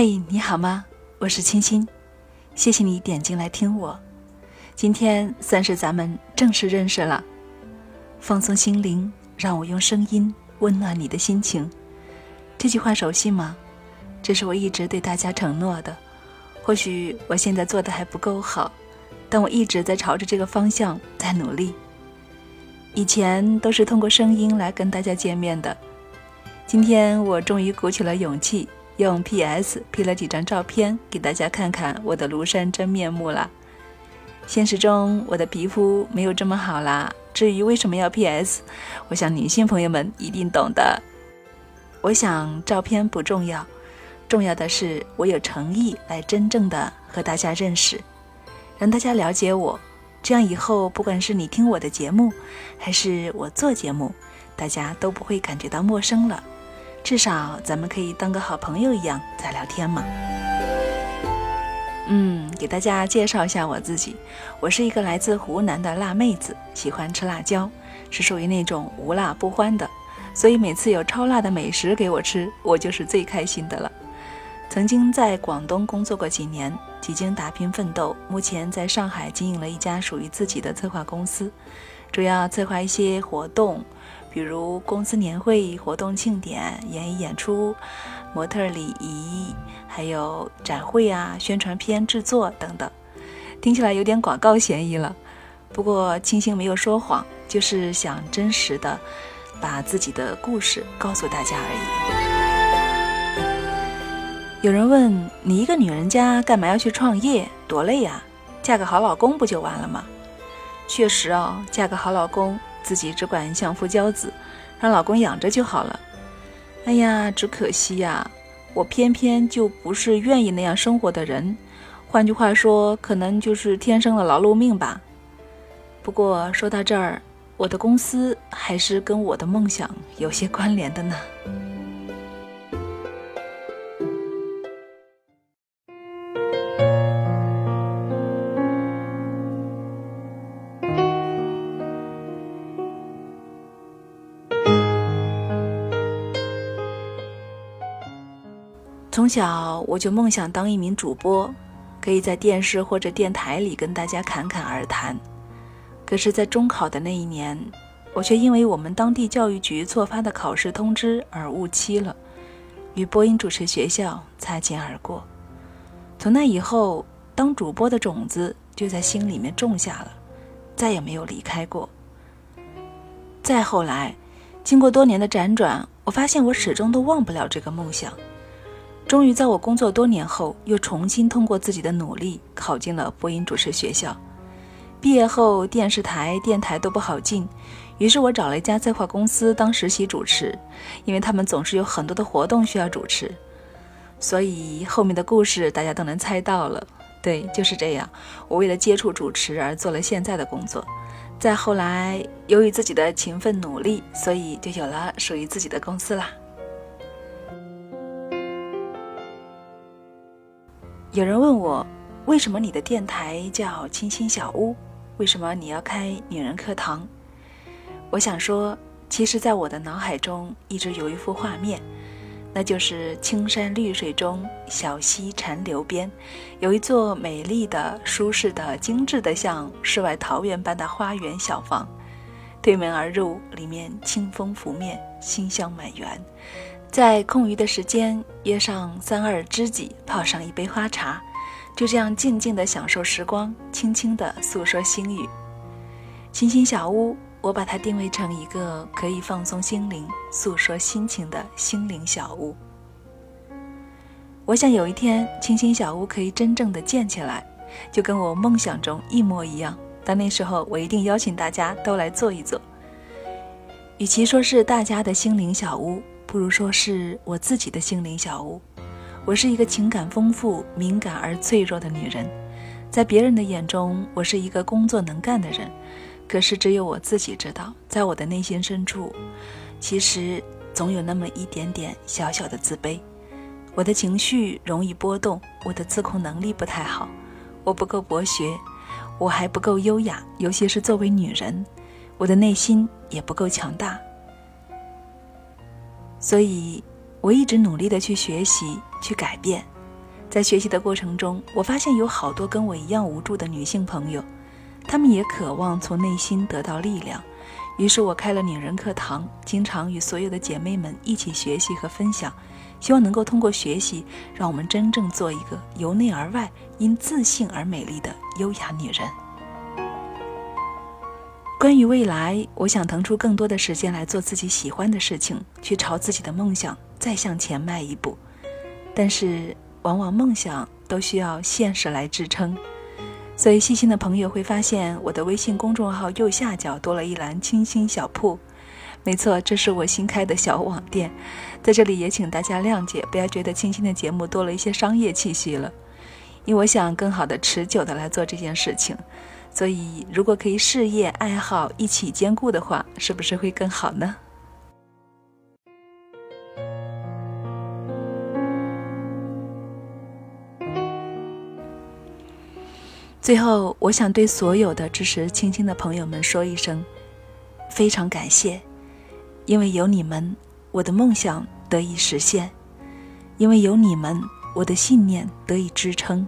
嘿，你好吗？我是清新，谢谢你点进来听我。今天算是咱们正式认识了，放松心灵，让我用声音温暖你的心情。这句话熟悉吗？这是我一直对大家承诺的。或许我现在做的还不够好，但我一直在朝着这个方向在努力。以前都是通过声音来跟大家见面的，今天我终于鼓起了勇气，用 PS P 了几张照片给大家看看我的庐山真面目了。现实中我的皮肤没有这么好啦，至于为什么要 PS，我想女性朋友们一定懂的。我想照片不重要，重要的是我有诚意来真正的和大家认识，让大家了解我。这样以后，不管是你听我的节目，还是我做节目，大家都不会感觉到陌生了。至少咱们可以当个好朋友一样在聊天嘛。嗯，给大家介绍一下我自己，我是一个来自湖南的辣妹子，喜欢吃辣椒，是属于那种无辣不欢的，所以每次有超辣的美食给我吃，我就是最开心的了。曾经在广东工作过几年，几经打拼奋斗，目前在上海经营了一家属于自己的策划公司，主要策划一些活动，比如公司年会、活动庆典、演艺演出、模特礼仪，还有展会啊、宣传片制作等等。听起来有点广告嫌疑了，不过清新没有说谎，就是想真实的把自己的故事告诉大家而已。有人问你，一个女人家干嘛要去创业？多累呀！嫁个好老公不就完了吗？确实哦，嫁个好老公，自己只管相夫教子，让老公养着就好了。哎呀，只可惜呀，我偏偏就不是愿意那样生活的人。换句话说，可能就是天生的劳碌命吧。不过说到这儿，我的公司还是跟我的梦想有些关联的呢。从小我就梦想当一名主播，可以在电视或者电台里跟大家侃侃而谈。可是，在中考的那一年，我却因为我们当地教育局错发的考试通知而误期了，与播音主持学校擦肩而过。从那以后，当主播的种子就在心里面种下了，再也没有离开过。再后来，经过多年的辗转，我发现我始终都忘不了这个梦想。终于在我工作多年后，又重新通过自己的努力考进了播音主持学校。毕业后，电视台、电台都不好进，于是我找了一家策划公司当实习主持，因为他们总是有很多的活动需要主持。所以后面的故事大家都能猜到了。对，就是这样。我为了接触主持而做了现在的工作。再后来，由于自己的勤奋努力，所以就有了属于自己的公司啦。有人问我，为什么你的电台叫清新小屋？为什么你要开女人课堂？我想说，其实，在我的脑海中一直有一幅画面，那就是青山绿水中，小溪潺流边，有一座美丽的、舒适的、精致的像世外桃源般的花园小房。推门而入，里面清风拂面，馨香满园。在空余的时间，约上三二知己，泡上一杯花茶，就这样静静的享受时光，轻轻的诉说心语。清新小屋，我把它定位成一个可以放松心灵、诉说心情的心灵小屋。我想有一天，清新小屋可以真正的建起来，就跟我梦想中一模一样。到那时候，我一定邀请大家都来坐一坐。与其说是大家的心灵小屋。不如说是我自己的心灵小屋。我是一个情感丰富、敏感而脆弱的女人，在别人的眼中，我是一个工作能干的人。可是只有我自己知道，在我的内心深处，其实总有那么一点点小小的自卑。我的情绪容易波动，我的自控能力不太好，我不够博学，我还不够优雅，尤其是作为女人，我的内心也不够强大。所以，我一直努力的去学习、去改变，在学习的过程中，我发现有好多跟我一样无助的女性朋友，她们也渴望从内心得到力量。于是我开了女人课堂，经常与所有的姐妹们一起学习和分享，希望能够通过学习，让我们真正做一个由内而外、因自信而美丽的优雅女人。关于未来，我想腾出更多的时间来做自己喜欢的事情，去朝自己的梦想再向前迈一步。但是。往往梦想都需要现实来支撑，所以细心的朋友会发现我的微信公众号右下角多了一栏“清新小铺”。没错，这是我新开的小网店，在这里也请大家谅解，不要觉得清新的节目多了一些商业气息了，因为我想更好的、持久的来做这件事情。所以，如果可以事业爱好一起兼顾的话，是不是会更好呢？最后，我想对所有的支持青青的朋友们说一声，非常感谢，因为有你们，我的梦想得以实现；因为有你们，我的信念得以支撑。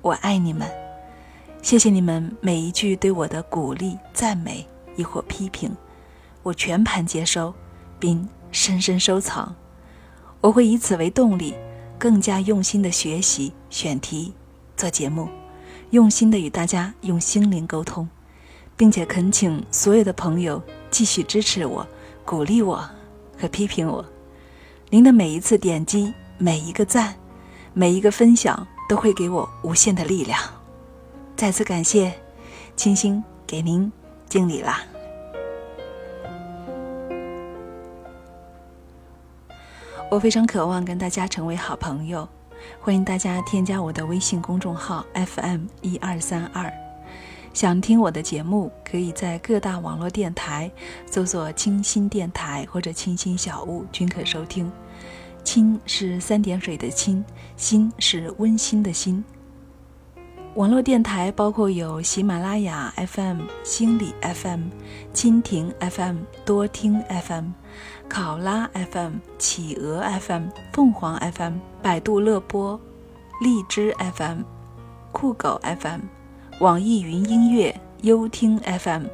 我爱你们，谢谢你们每一句对我的鼓励、赞美亦或批评，我全盘接收，并深深收藏。我会以此为动力，更加用心的学习、选题、做节目。用心的与大家用心灵沟通，并且恳请所有的朋友继续支持我、鼓励我和批评我。您的每一次点击、每一个赞、每一个分享，都会给我无限的力量。再次感谢，清新给您敬礼啦！我非常渴望跟大家成为好朋友。欢迎大家添加我的微信公众号 FM 一二三二，想听我的节目，可以在各大网络电台搜索“清新电台”或者“清新小屋”均可收听。清是三点水的清，心是温馨的心。网络电台包括有喜马拉雅 FM、心理 FM、蜻蜓 FM、多听 FM。考拉 FM、企鹅 FM、凤凰 FM、百度乐播、荔枝 FM、酷狗 FM、网易云音乐、优听 FM。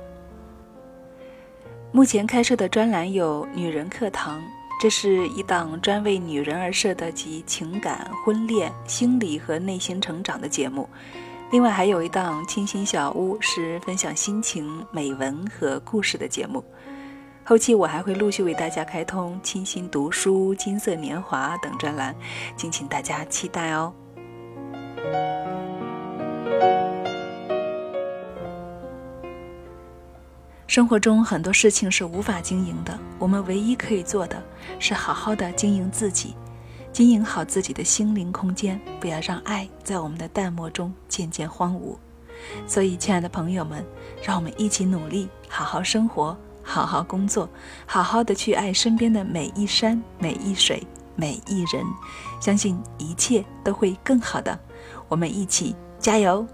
目前开设的专栏有“女人课堂”，这是一档专为女人而设的集情感、婚恋、心理和内心成长的节目。另外还有一档“清新小屋”，是分享心情、美文和故事的节目。后期我还会陆续为大家开通“清新读书”“金色年华”等专栏，敬请大家期待哦。生活中很多事情是无法经营的，我们唯一可以做的是好好的经营自己，经营好自己的心灵空间，不要让爱在我们的淡漠中渐渐荒芜。所以，亲爱的朋友们，让我们一起努力，好好生活。好好工作，好好的去爱身边的每一山、每一水、每一人，相信一切都会更好的。我们一起加油！